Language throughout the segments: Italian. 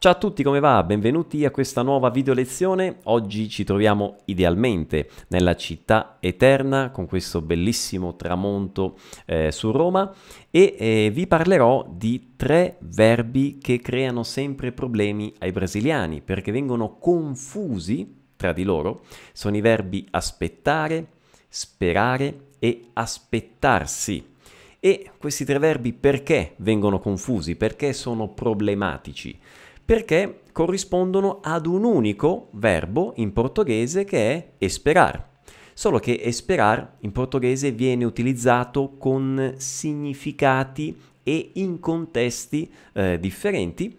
Ciao a tutti, come va? Benvenuti a questa nuova video lezione. Oggi ci troviamo idealmente nella città eterna con questo bellissimo tramonto eh, su Roma e eh, vi parlerò di tre verbi che creano sempre problemi ai brasiliani perché vengono confusi tra di loro. Sono i verbi aspettare, sperare e aspettarsi. E questi tre verbi perché vengono confusi? Perché sono problematici? Perché corrispondono ad un unico verbo in portoghese che è esperar. Solo che esperar in portoghese viene utilizzato con significati e in contesti eh, differenti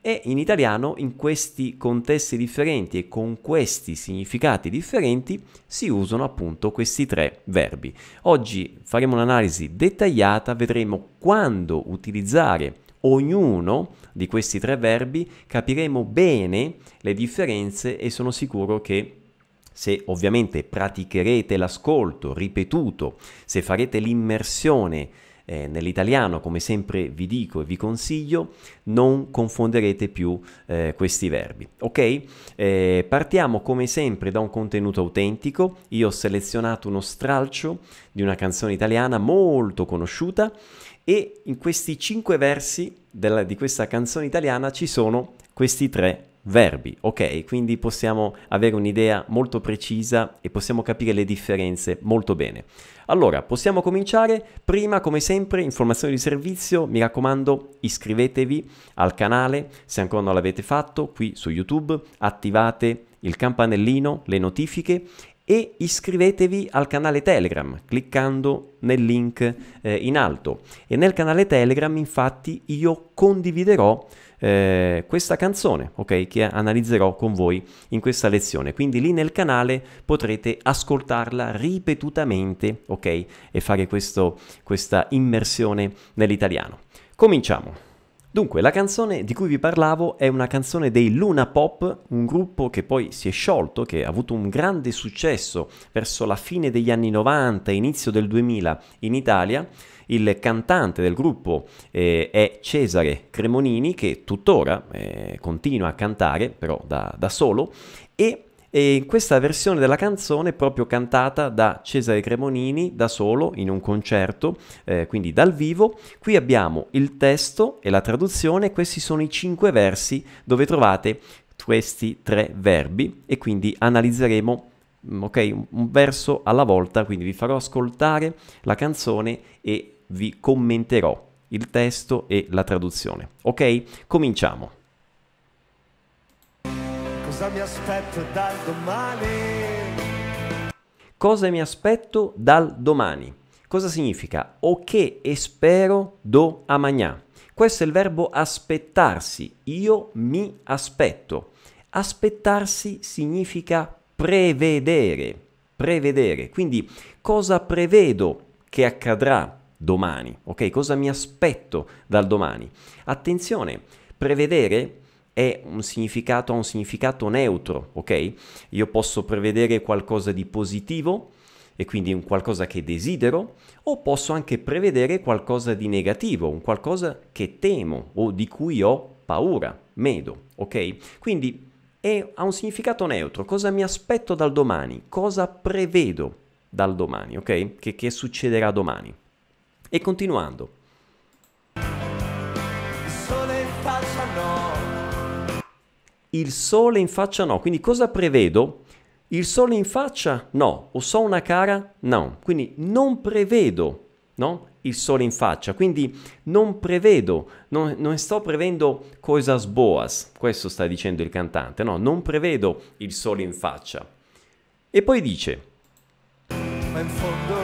e in italiano in questi contesti differenti e con questi significati differenti si usano appunto questi tre verbi. Oggi faremo un'analisi dettagliata, vedremo quando utilizzare ognuno di questi tre verbi, capiremo bene le differenze e sono sicuro che se ovviamente praticherete l'ascolto ripetuto, se farete l'immersione eh, nell'italiano, come sempre vi dico e vi consiglio, non confonderete più eh, questi verbi. Ok? Eh, partiamo come sempre da un contenuto autentico. Io ho selezionato uno stralcio di una canzone italiana molto conosciuta e in questi cinque versi della, di questa canzone italiana ci sono questi tre verbi, ok? Quindi possiamo avere un'idea molto precisa e possiamo capire le differenze molto bene. Allora, possiamo cominciare. Prima, come sempre, informazioni di servizio, mi raccomando, iscrivetevi al canale se ancora non l'avete fatto qui su YouTube, attivate il campanellino, le notifiche e iscrivetevi al canale Telegram cliccando nel link eh, in alto. E nel canale Telegram infatti io condividerò eh, questa canzone, ok, che analizzerò con voi in questa lezione. Quindi lì nel canale potrete ascoltarla ripetutamente, ok, e fare questo, questa immersione nell'italiano. Cominciamo. Dunque, la canzone di cui vi parlavo è una canzone dei Luna Pop, un gruppo che poi si è sciolto, che ha avuto un grande successo verso la fine degli anni 90 inizio del 2000 in Italia. Il cantante del gruppo eh, è Cesare Cremonini, che tuttora eh, continua a cantare, però da, da solo, e e in questa versione della canzone proprio cantata da Cesare Cremonini da solo in un concerto, eh, quindi dal vivo. Qui abbiamo il testo e la traduzione, questi sono i cinque versi dove trovate questi tre verbi e quindi analizzeremo mm, ok, un verso alla volta, quindi vi farò ascoltare la canzone e vi commenterò il testo e la traduzione. Ok? Cominciamo. Cosa mi aspetto dal domani? Cosa mi aspetto dal domani? Cosa significa? O che spero do amanhã. Questo è il verbo aspettarsi. Io mi aspetto. Aspettarsi significa prevedere. Prevedere. Quindi cosa prevedo che accadrà domani? Ok? Cosa mi aspetto dal domani? Attenzione, prevedere è un significato, ha un significato neutro, ok? Io posso prevedere qualcosa di positivo e quindi un qualcosa che desidero, o posso anche prevedere qualcosa di negativo, un qualcosa che temo o di cui ho paura, medo, ok? Quindi è, ha un significato neutro, cosa mi aspetto dal domani, cosa prevedo dal domani, ok? Che, che succederà domani. E continuando. Sole faccia no il sole in faccia no. Quindi cosa prevedo? Il sole in faccia no. O so una cara? No. Quindi non prevedo no? il sole in faccia. Quindi non prevedo, non, non sto prevedendo cosas boas. Questo sta dicendo il cantante. No, non prevedo il sole in faccia. E poi dice... Ma in fondo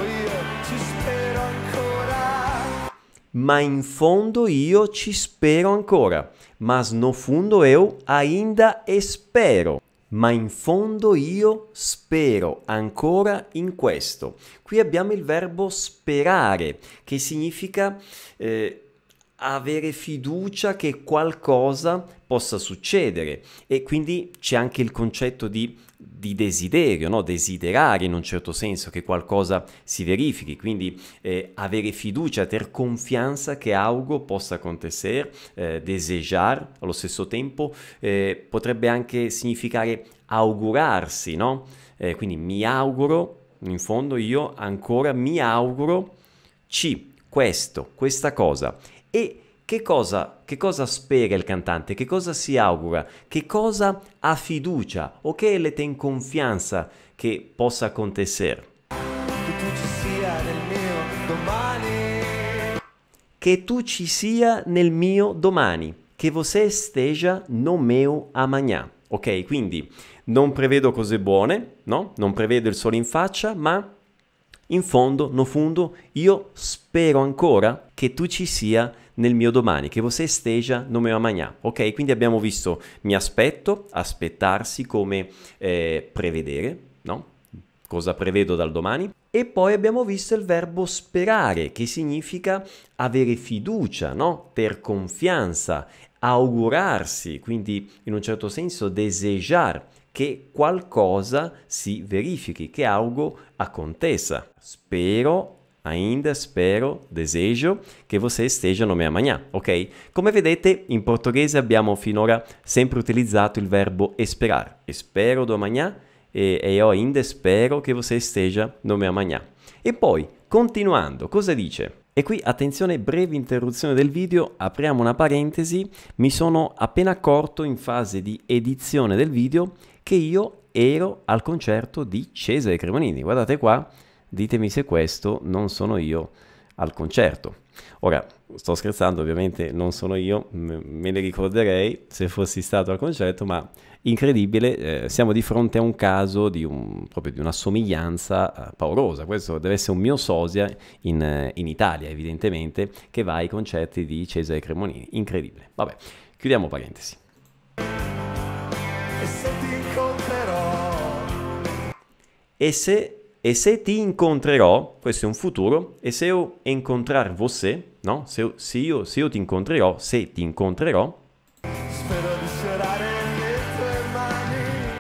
Ma in fondo io ci spero ancora mas no fundo eu ainda espero. Ma in fondo io spero ancora in questo. Qui abbiamo il verbo sperare, che significa eh, avere fiducia che qualcosa possa succedere e quindi c'è anche il concetto di, di desiderio, no? desiderare in un certo senso che qualcosa si verifichi, quindi eh, avere fiducia, ter confianza che algo possa acontecer, eh, desejar allo stesso tempo, eh, potrebbe anche significare augurarsi, no? Eh, quindi mi auguro, in fondo io ancora mi auguro C, questo, questa cosa. E che cosa, che cosa spera il cantante? Che cosa si augura? Che cosa ha fiducia o che le ten confianza che possa acontecer? Che tu ci sia nel mio domani. Che tu ci sia nel mio domani. Che você esteja no meu amanhã. Ok? Quindi non prevedo cose buone, no? Non prevedo il sole in faccia, ma in fondo, no fundo, io spero ancora che tu ci sia nel mio domani, che você esteja no meu amanhã. Ok? Quindi abbiamo visto mi aspetto, aspettarsi come eh, prevedere, no? Cosa prevedo dal domani? E poi abbiamo visto il verbo sperare, che significa avere fiducia, no? Per confianza, augurarsi, quindi in un certo senso desejar che qualcosa si verifichi, che algo aconteça. Spero, ainda spero, desejo che você esteja no meu amanhã, ok? Come vedete, in portoghese abbiamo finora sempre utilizzato il verbo esperar. Espero do amanhã e, e io ainda spero che você esteja no meu amanhã. E poi, continuando, cosa dice? E qui attenzione, breve interruzione del video, apriamo una parentesi, mi sono appena accorto in fase di edizione del video che io ero al concerto di Cesare Cremonini. Guardate qua, ditemi se questo non sono io al concerto. Ora, sto scherzando, ovviamente non sono io, me ne ricorderei se fossi stato al concerto, ma incredibile, eh, siamo di fronte a un caso di, un, proprio di una somiglianza eh, paurosa. Questo deve essere un mio sosia in, eh, in, Italia, evidentemente, che va ai concerti di Cesare Cremonini. Incredibile. Vabbè, chiudiamo parentesi. E se, e se ti incontrerò, questo è un futuro, e se io incontrar você, no? Se, se, io, se io ti incontrerò, se ti incontrerò, spero di sfiorare le tue mani.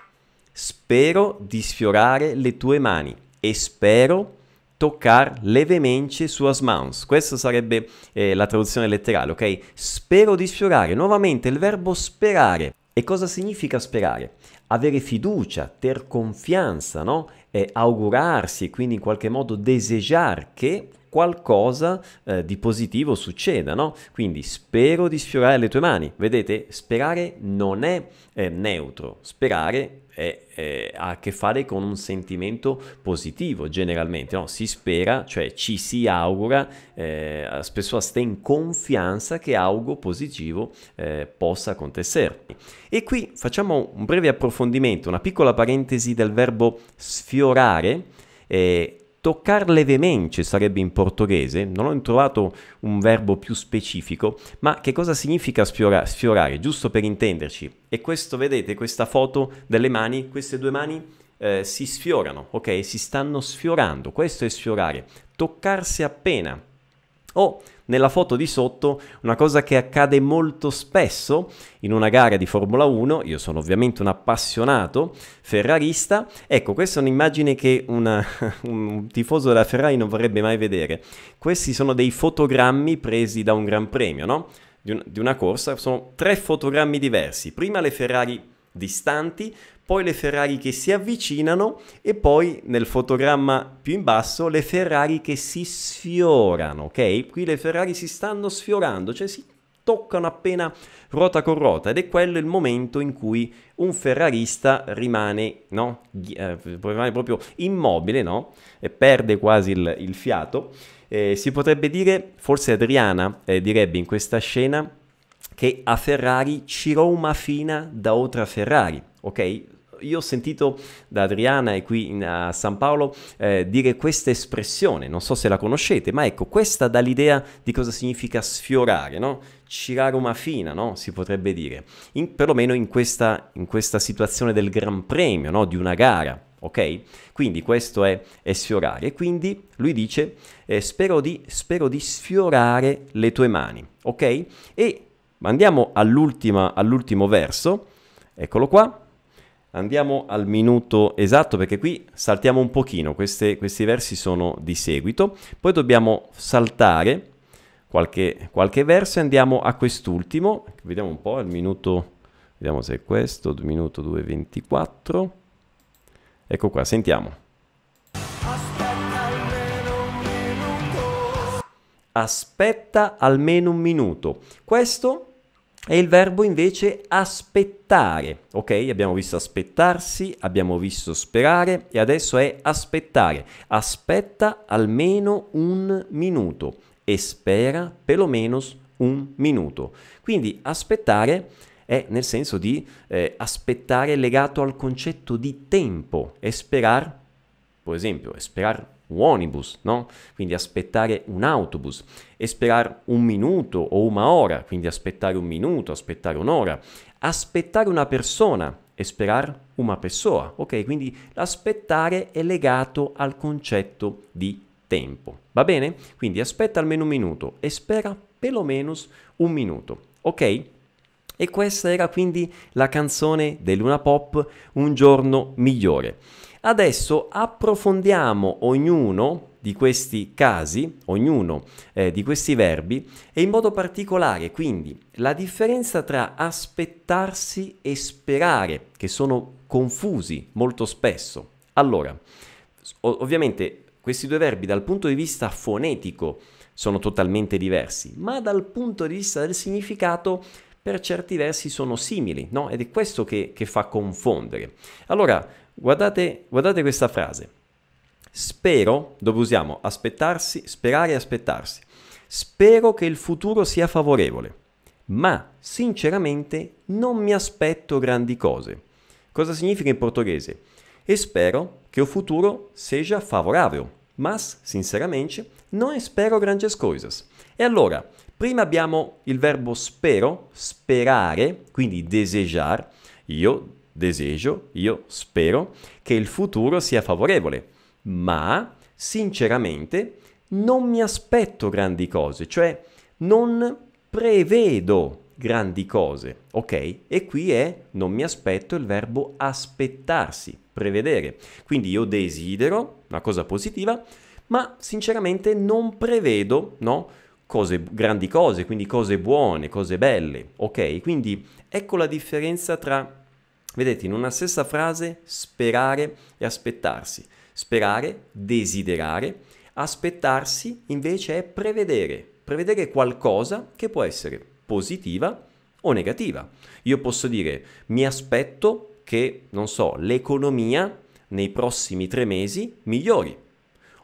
Spero di sfiorare le tue mani e spero toccare levemente suas mãos. Questa sarebbe eh, la traduzione letterale, ok? Spero di sfiorare. Nuovamente il verbo sperare. E cosa significa sperare? Avere fiducia, ter confianza, no? E augurarsi, quindi in qualche modo desejar che qualcosa eh, di positivo succeda, no? Quindi spero di sfiorare le tue mani. Vedete, sperare non è eh, neutro, sperare è, è, ha a che fare con un sentimento positivo generalmente, no? si spera, cioè ci si augura, eh, spesso sta in confianza che algo positivo eh, possa acontecer. E qui facciamo un breve approfondimento, una piccola parentesi del verbo sfiorare. Eh, Toccar levemente sarebbe in portoghese, non ho trovato un verbo più specifico, ma che cosa significa sfiora- sfiorare? Giusto per intenderci. E questo, vedete, questa foto delle mani, queste due mani eh, si sfiorano, ok? Si stanno sfiorando, questo è sfiorare. Toccarsi appena. O nella foto di sotto una cosa che accade molto spesso in una gara di Formula 1, io sono ovviamente un appassionato ferrarista, ecco questa è un'immagine che una, un tifoso della Ferrari non vorrebbe mai vedere. Questi sono dei fotogrammi presi da un Gran Premio, no? Di, un, di una corsa, sono tre fotogrammi diversi, prima le Ferrari distanti, poi le Ferrari che si avvicinano e poi nel fotogramma più in basso le Ferrari che si sfiorano, ok? Qui le Ferrari si stanno sfiorando, cioè si toccano appena ruota con ruota ed è quello il momento in cui un ferrarista rimane, no? eh, rimane proprio immobile no? e perde quasi il, il fiato. Eh, si potrebbe dire, forse Adriana eh, direbbe in questa scena, che a Ferrari cirò una fina da otra Ferrari, ok? Io ho sentito da Adriana e qui in, a San Paolo eh, dire questa espressione, non so se la conoscete, ma ecco, questa dà l'idea di cosa significa sfiorare, no? Cirare una fina, no? Si potrebbe dire, in, perlomeno in questa, in questa situazione del Gran Premio, no? Di una gara, ok? Quindi questo è, è sfiorare. Quindi lui dice eh, spero, di, spero di sfiorare le tue mani, ok? E andiamo all'ultimo verso, eccolo qua. Andiamo al minuto esatto perché qui saltiamo un pochino, Queste, questi versi sono di seguito, poi dobbiamo saltare qualche, qualche verso e andiamo a quest'ultimo, vediamo un po' il minuto, vediamo se è questo, minuto 2.24, ecco qua, sentiamo. Aspetta almeno un minuto. Questo è il verbo invece aspettare, ok? Abbiamo visto aspettarsi, abbiamo visto sperare e adesso è aspettare. Aspetta almeno un minuto e spera perlomeno un minuto. Quindi aspettare è nel senso di eh, aspettare legato al concetto di tempo e sperare, per esempio, sperare un omnibus, no? Quindi aspettare un autobus, e sperare un minuto o una ora, quindi aspettare un minuto, aspettare un'ora, aspettare una persona e sperare una persona, ok? Quindi l'aspettare è legato al concetto di tempo, va bene? Quindi aspetta almeno un minuto e spera perlomeno un minuto, ok? E questa era quindi la canzone del Luna Pop Un giorno migliore. Adesso approfondiamo ognuno di questi casi, ognuno eh, di questi verbi e in modo particolare quindi la differenza tra aspettarsi e sperare, che sono confusi molto spesso. Allora, ov- ovviamente questi due verbi dal punto di vista fonetico sono totalmente diversi, ma dal punto di vista del significato per certi versi sono simili, no? Ed è questo che, che fa confondere. Allora, Guardate, guardate questa frase. Spero, dove usiamo aspettarsi, sperare e aspettarsi. Spero che il futuro sia favorevole, ma sinceramente non mi aspetto grandi cose. Cosa significa in portoghese? E spero che il futuro sia favorevole, ma sinceramente non spero grandi cose. E allora, prima abbiamo il verbo spero, sperare, quindi desejar. Io desejo, io spero che il futuro sia favorevole, ma sinceramente non mi aspetto grandi cose, cioè non prevedo grandi cose, ok? E qui è non mi aspetto il verbo aspettarsi, prevedere. Quindi io desidero una cosa positiva, ma sinceramente non prevedo, no? Cose, grandi cose, quindi cose buone, cose belle, ok? Quindi ecco la differenza tra Vedete, in una stessa frase sperare e aspettarsi. Sperare, desiderare, aspettarsi invece è prevedere, prevedere qualcosa che può essere positiva o negativa. Io posso dire mi aspetto che, non so, l'economia nei prossimi tre mesi migliori.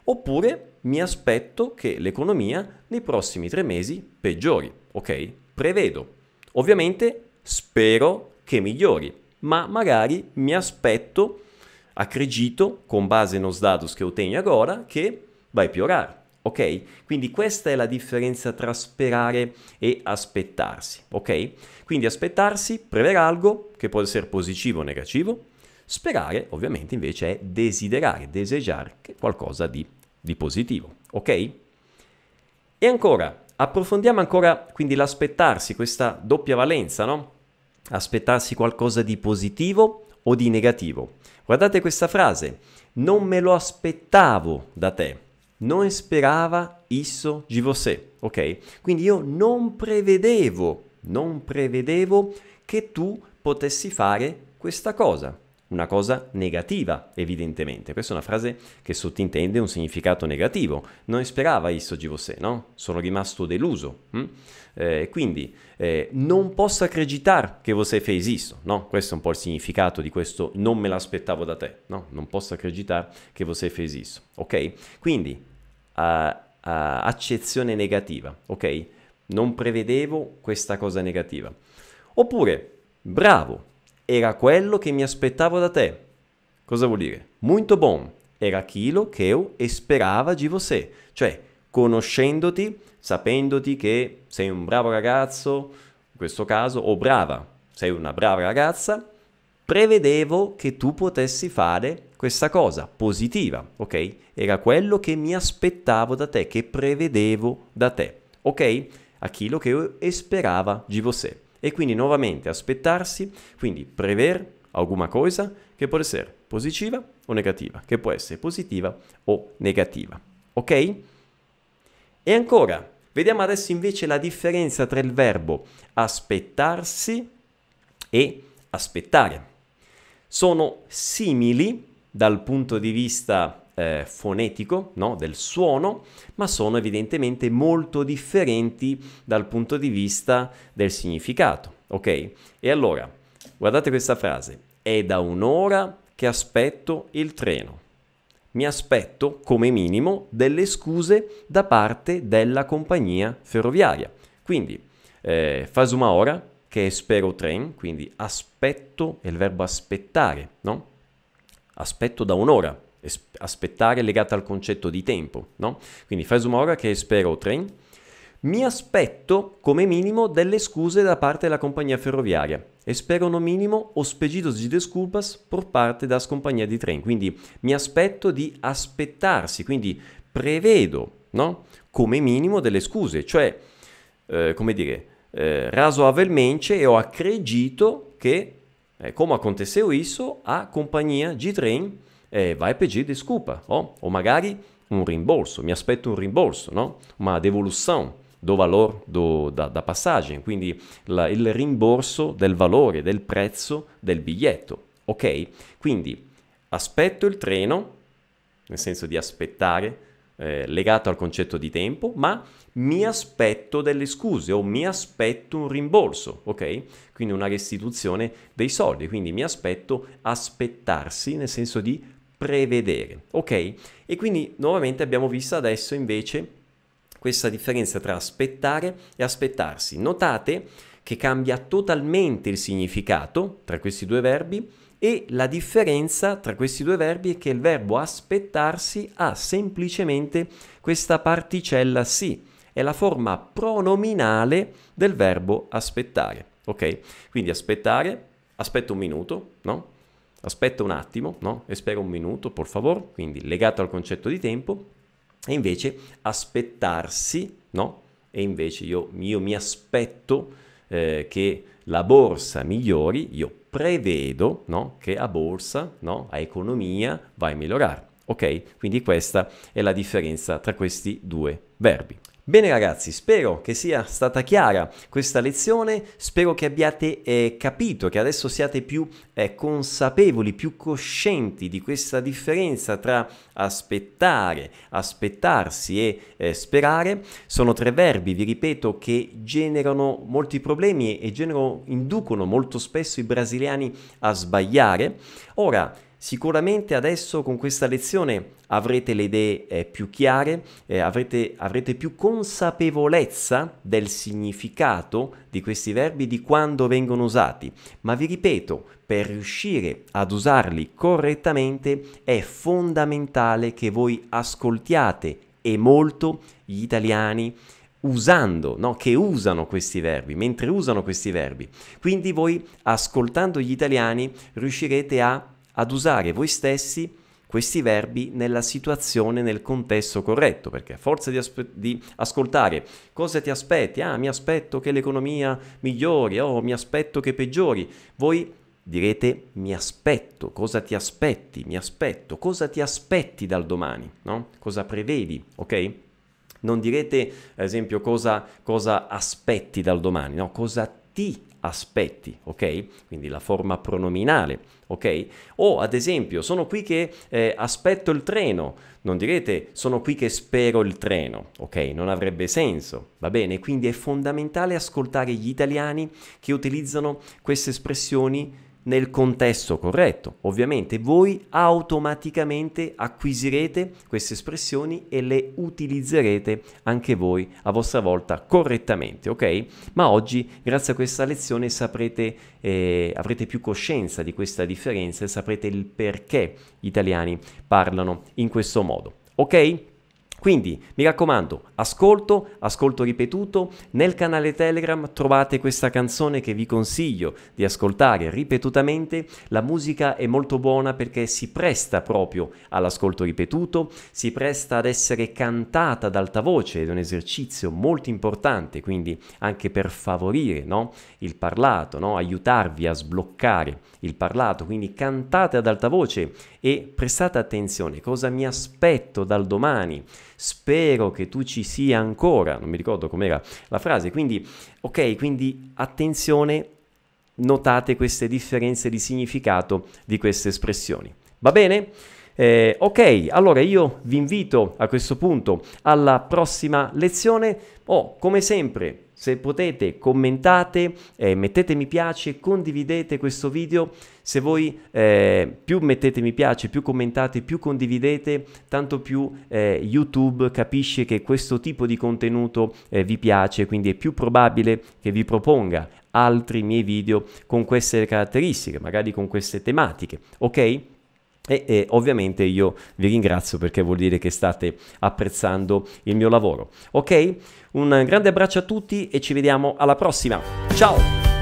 Oppure mi aspetto che l'economia nei prossimi tre mesi peggiori. Ok? Prevedo. Ovviamente spero che migliori ma magari mi aspetto, acredito, con base nos dados che ottengo agora, che vai piorar. Ok? Quindi questa è la differenza tra sperare e aspettarsi. Ok? Quindi aspettarsi, prevedere algo che può essere positivo o negativo. Sperare, ovviamente, invece è desiderare, deseggiare qualcosa di, di positivo. Ok? E ancora, approfondiamo ancora quindi l'aspettarsi, questa doppia valenza, no? Aspettarsi qualcosa di positivo o di negativo. Guardate questa frase, non me lo aspettavo da te, non sperava isso di você, ok? Quindi io non prevedevo, non prevedevo che tu potessi fare questa cosa una cosa negativa, evidentemente. Questa è una frase che sottintende un significato negativo. Non sperava isso di você, no? Sono rimasto deluso. Hm? Eh, quindi, eh, non posso accreditare che você fez isso, no? Questo è un po' il significato di questo non me l'aspettavo da te, no? Non posso accreditare che você fez isso, ok? Quindi, uh, uh, accezione negativa, ok? Non prevedevo questa cosa negativa. Oppure, bravo, era quello che mi aspettavo da te. Cosa vuol dire? Muito bom. Era aquilo che io sperava di você. Cioè, conoscendoti, sapendoti che sei un bravo ragazzo, in questo caso, o brava, sei una brava ragazza, prevedevo che tu potessi fare questa cosa positiva, ok? Era quello che mi aspettavo da te, che prevedevo da te, ok? Aquilo che io sperava di você. E quindi nuovamente aspettarsi, quindi prever alguma cosa che può essere positiva o negativa, che può essere positiva o negativa, ok? E ancora, vediamo adesso invece la differenza tra il verbo aspettarsi e aspettare. Sono simili dal punto di vista eh, fonetico, no? del suono, ma sono evidentemente molto differenti dal punto di vista del significato. Ok? E allora, guardate questa frase. È da un'ora che aspetto il treno. Mi aspetto, come minimo, delle scuse da parte della compagnia ferroviaria. Quindi, eh, faz uma hora che spero tren, quindi aspetto è il verbo aspettare, no? Aspetto da un'ora, aspettare legato al concetto di tempo, no? Quindi faz uma hora che spero tren. Mi aspetto come minimo delle scuse da parte della compagnia ferroviaria e spero no minimo os pedidos de desculpas por parte das compagnie di trem. Quindi mi aspetto di aspettarsi, quindi prevedo, no? Come minimo delle scuse, cioè, eh, come dire, eh, razoavelmente eu acredito che, eh, come aconteceu isso, a companhia de trem eh, vai pedir desculpa, oh? o magari un rimborso, mi aspetto un rimborso, no? uma devolução do valor do, da, da, passagem, quindi la, il rimborso del valore, del prezzo del biglietto. Ok? Quindi aspetto il treno, nel senso di aspettare, eh, legato al concetto di tempo, ma mi aspetto delle scuse o mi aspetto un rimborso, ok? Quindi una restituzione dei soldi, quindi mi aspetto aspettarsi nel senso di prevedere, ok? E quindi nuovamente abbiamo visto adesso invece questa differenza tra aspettare e aspettarsi. Notate che cambia totalmente il significato tra questi due verbi e la differenza tra questi due verbi è che il verbo aspettarsi ha semplicemente questa particella sì, è la forma pronominale del verbo aspettare, ok? Quindi aspettare, aspetta un minuto, no? Aspetta un attimo, no? Espera un minuto, por favor, quindi legato al concetto di tempo e invece aspettarsi, no? E invece io, io mi aspetto eh, che la borsa migliori, io prevedo no? che a borsa, no? a economia, vai a migliorare. Ok? Quindi questa è la differenza tra questi due verbi. Bene ragazzi, spero che sia stata chiara questa lezione, spero che abbiate eh, capito, che adesso siate più eh, consapevoli, più coscienti di questa differenza tra aspettare, aspettarsi e eh, sperare. Sono tre verbi, vi ripeto, che generano molti problemi e generano, inducono molto spesso i brasiliani a sbagliare. Ora, Sicuramente adesso con questa lezione avrete le idee eh, più chiare, eh, avrete, avrete più consapevolezza del significato di questi verbi, di quando vengono usati. Ma vi ripeto, per riuscire ad usarli correttamente è fondamentale che voi ascoltiate e molto gli italiani usando, no? che usano questi verbi, mentre usano questi verbi. Quindi voi ascoltando gli italiani riuscirete a ad usare voi stessi questi verbi nella situazione, nel contesto corretto, perché a forza di, aspe- di, ascoltare cosa ti aspetti, ah mi aspetto che l'economia migliori, oh mi aspetto che peggiori, voi direte mi aspetto, cosa ti aspetti, mi aspetto, cosa ti aspetti dal domani, no? Cosa prevedi, ok? Non direte, ad esempio, cosa, cosa aspetti dal domani, no? Cosa ti aspetti, ok? Quindi la forma pronominale, ok? O ad esempio, sono qui che eh, aspetto il treno, non direte sono qui che spero il treno, ok? Non avrebbe senso, va bene? Quindi è fondamentale ascoltare gli italiani che utilizzano queste espressioni nel contesto corretto. Ovviamente voi automaticamente acquisirete queste espressioni e le utilizzerete anche voi a vostra volta correttamente, ok? Ma oggi, grazie a questa lezione, saprete, eh, avrete più coscienza di questa differenza e saprete il perché gli italiani parlano in questo modo, ok? Quindi mi raccomando, ascolto, ascolto ripetuto, nel canale Telegram trovate questa canzone che vi consiglio di ascoltare ripetutamente, la musica è molto buona perché si presta proprio all'ascolto ripetuto, si presta ad essere cantata ad alta voce ed è un esercizio molto importante, quindi anche per favorire no? il parlato, no? aiutarvi a sbloccare il parlato, quindi cantate ad alta voce e prestate attenzione cosa mi aspetto dal domani spero che tu ci sia ancora, non mi ricordo com'era la frase, quindi ok, quindi attenzione, notate queste differenze di significato di queste espressioni. Va bene? Eh, ok, allora io vi invito a questo punto alla prossima lezione. Oh, come sempre, se potete commentate, eh, mettete mi piace, condividete questo video. Se voi eh, più mettete mi piace, più commentate, più condividete, tanto più eh, YouTube capisce che questo tipo di contenuto eh, vi piace, quindi è più probabile che vi proponga altri miei video con queste caratteristiche, magari con queste tematiche, ok? E, e, ovviamente io vi ringrazio perché vuol dire che state apprezzando il mio lavoro. Ok? Un grande abbraccio a tutti e ci vediamo alla prossima. Ciao!